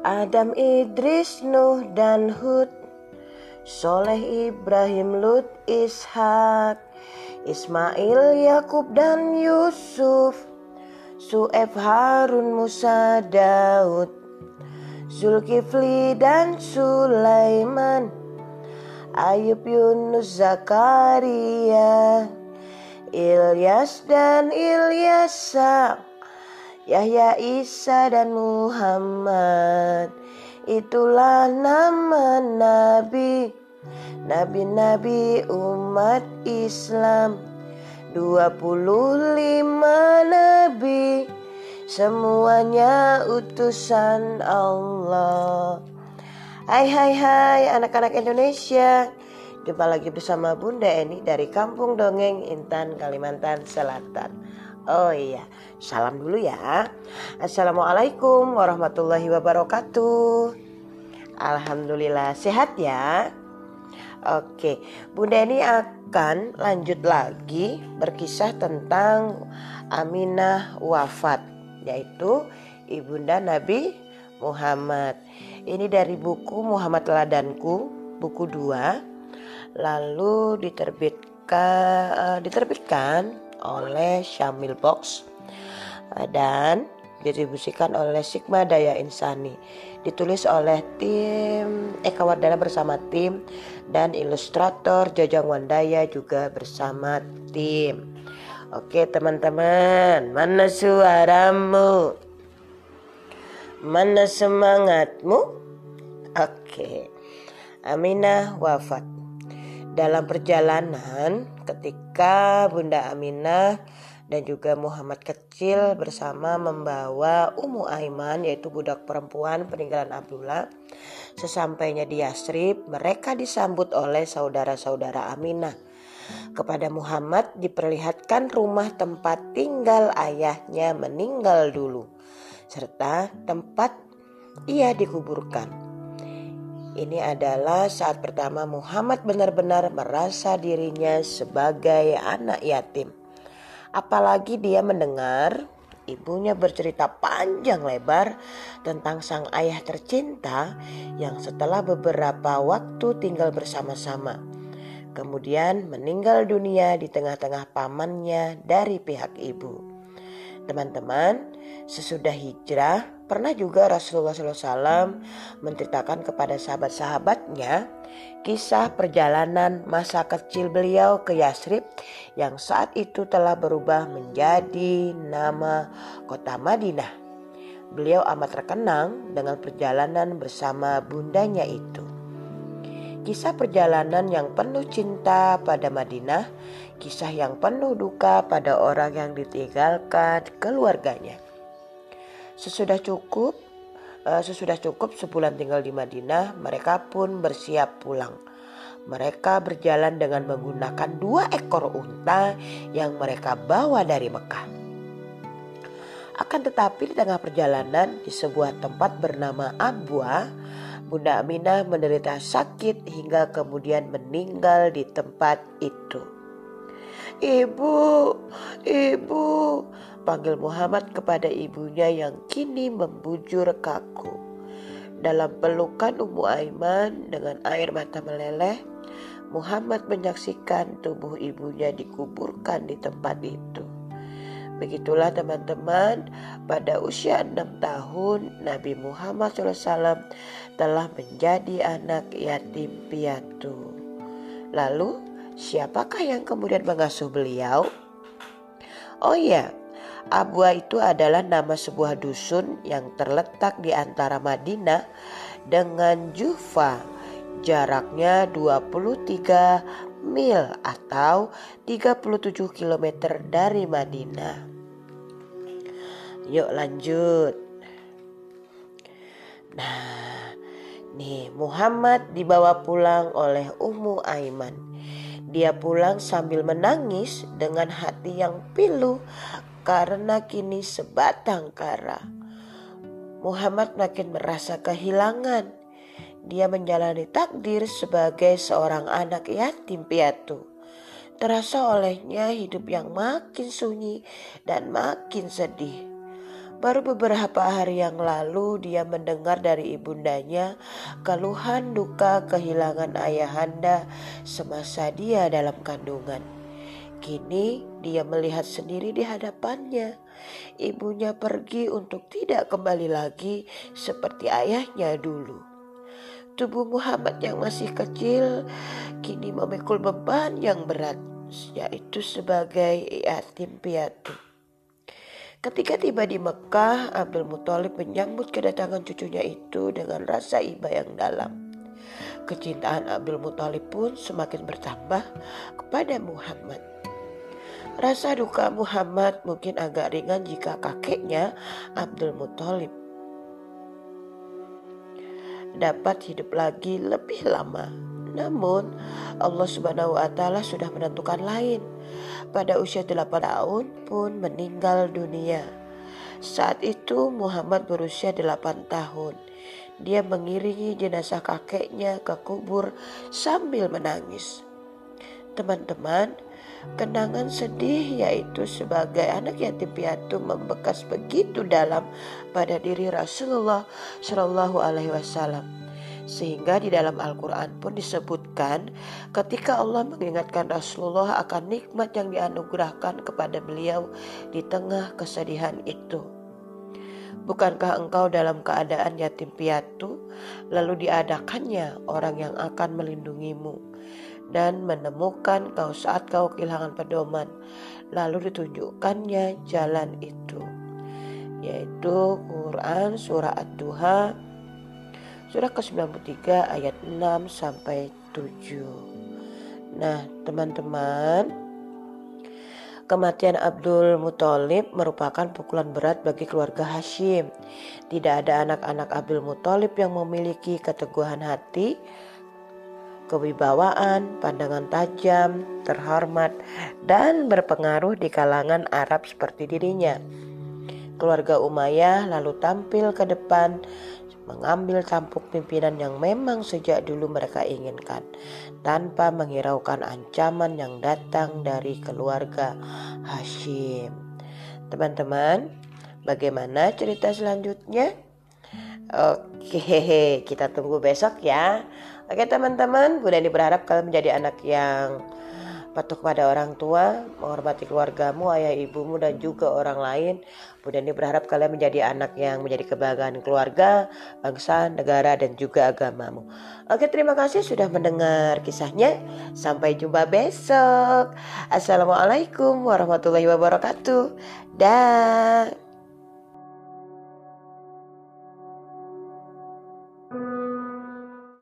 Adam, Idris, Nuh, dan Hud. Soleh, Ibrahim, Lut, Ishak. Ismail, Yakub, dan Yusuf. Su'eb, Harun, Musa, Daud. Zulkifli dan Sulaiman. Ayub, Yunus, Zakaria. Ilyas dan Ilyasa Yahya, Isa, dan Muhammad. Itulah nama Nabi, Nabi-Nabi umat Islam. 25 Nabi, semuanya utusan Allah. Hai hai hai anak-anak Indonesia Jumpa lagi bersama Bunda Eni dari Kampung Dongeng Intan Kalimantan Selatan Oh iya, salam dulu ya. Assalamualaikum warahmatullahi wabarakatuh. Alhamdulillah sehat ya. Oke, Bunda ini akan lanjut lagi berkisah tentang Aminah wafat, yaitu ibunda Nabi Muhammad. Ini dari buku Muhammad Ladanku, buku 2, lalu diterbitkan, uh, diterbitkan oleh Syamil Box eh, dan distribusikan oleh Sigma Daya Insani. Ditulis oleh tim Eka Wardana bersama tim dan ilustrator Jajang Wandaya juga bersama tim. Oke teman-teman, mana suaramu? Mana semangatmu? Oke. Aminah wafat. Dalam perjalanan ketika Bunda Aminah dan juga Muhammad kecil bersama membawa Ummu Aiman yaitu budak perempuan peninggalan Abdullah. Sesampainya di Yasrib, mereka disambut oleh saudara-saudara Aminah. Kepada Muhammad diperlihatkan rumah tempat tinggal ayahnya meninggal dulu serta tempat ia dikuburkan. Ini adalah saat pertama Muhammad benar-benar merasa dirinya sebagai anak yatim. Apalagi dia mendengar ibunya bercerita panjang lebar tentang sang ayah tercinta yang setelah beberapa waktu tinggal bersama-sama. Kemudian meninggal dunia di tengah-tengah pamannya dari pihak ibu. Teman-teman, sesudah hijrah, Pernah juga Rasulullah SAW menceritakan kepada sahabat-sahabatnya kisah perjalanan masa kecil beliau ke Yasrib yang saat itu telah berubah menjadi nama kota Madinah. Beliau amat terkenang dengan perjalanan bersama bundanya itu. Kisah perjalanan yang penuh cinta pada Madinah, kisah yang penuh duka pada orang yang ditinggalkan keluarganya. Sesudah cukup, uh, sesudah cukup sebulan tinggal di Madinah, mereka pun bersiap pulang. Mereka berjalan dengan menggunakan dua ekor unta yang mereka bawa dari Mekah. Akan tetapi di tengah perjalanan di sebuah tempat bernama Abwa, Bunda Aminah menderita sakit hingga kemudian meninggal di tempat itu. Ibu, ibu, panggil Muhammad kepada ibunya yang kini membujur kaku. Dalam pelukan Ummu Aiman dengan air mata meleleh, Muhammad menyaksikan tubuh ibunya dikuburkan di tempat itu. Begitulah teman-teman, pada usia enam tahun Nabi Muhammad SAW telah menjadi anak yatim piatu. Lalu siapakah yang kemudian mengasuh beliau? Oh iya, Abwa itu adalah nama sebuah dusun yang terletak di antara Madinah dengan Jufa. Jaraknya 23 mil atau 37 km dari Madinah. Yuk lanjut. Nah, nih Muhammad dibawa pulang oleh Ummu Aiman. Dia pulang sambil menangis dengan hati yang pilu karena kini sebatang kara. Muhammad makin merasa kehilangan. Dia menjalani takdir sebagai seorang anak yatim piatu. Terasa olehnya hidup yang makin sunyi dan makin sedih. Baru beberapa hari yang lalu dia mendengar dari ibundanya keluhan duka kehilangan ayahanda semasa dia dalam kandungan. Kini dia melihat sendiri di hadapannya. Ibunya pergi untuk tidak kembali lagi seperti ayahnya dulu. Tubuh Muhammad yang masih kecil kini memikul beban yang berat, yaitu sebagai yatim piatu. Ketika tiba di Mekah, Abdul Muthalib menyambut kedatangan cucunya itu dengan rasa iba yang dalam. Kecintaan Abdul Muthalib pun semakin bertambah kepada Muhammad. Rasa duka Muhammad mungkin agak ringan jika kakeknya Abdul Muthalib dapat hidup lagi lebih lama. Namun Allah Subhanahu wa taala sudah menentukan lain pada usia 8 tahun pun meninggal dunia. Saat itu Muhammad berusia 8 tahun. Dia mengiringi jenazah kakeknya ke kubur sambil menangis. Teman-teman, kenangan sedih yaitu sebagai anak yatim piatu membekas begitu dalam pada diri Rasulullah Shallallahu Alaihi Wasallam. Sehingga di dalam Al-Quran pun disebutkan ketika Allah mengingatkan Rasulullah akan nikmat yang dianugerahkan kepada beliau di tengah kesedihan itu. Bukankah engkau dalam keadaan yatim piatu, lalu diadakannya orang yang akan melindungimu dan menemukan kau saat kau kehilangan pedoman, lalu ditunjukkannya jalan itu, yaitu Quran Surah Ad-Duha surah ke-93 ayat 6 sampai 7. Nah, teman-teman, kematian Abdul Muthalib merupakan pukulan berat bagi keluarga Hashim. Tidak ada anak-anak Abdul Muthalib yang memiliki keteguhan hati, kewibawaan, pandangan tajam, terhormat, dan berpengaruh di kalangan Arab seperti dirinya. Keluarga Umayyah lalu tampil ke depan mengambil tampuk pimpinan yang memang sejak dulu mereka inginkan tanpa menghiraukan ancaman yang datang dari keluarga Hashim. Teman-teman, bagaimana cerita selanjutnya? Oke, kita tunggu besok ya. Oke teman-teman, Bu Dani berharap kalian menjadi anak yang patuh kepada orang tua, menghormati keluargamu, ayah ibumu dan juga orang lain. Bu Dani berharap kalian menjadi anak yang menjadi kebanggaan keluarga, bangsa, negara dan juga agamamu. Oke, terima kasih sudah mendengar kisahnya. Sampai jumpa besok. Assalamualaikum warahmatullahi wabarakatuh. Dah.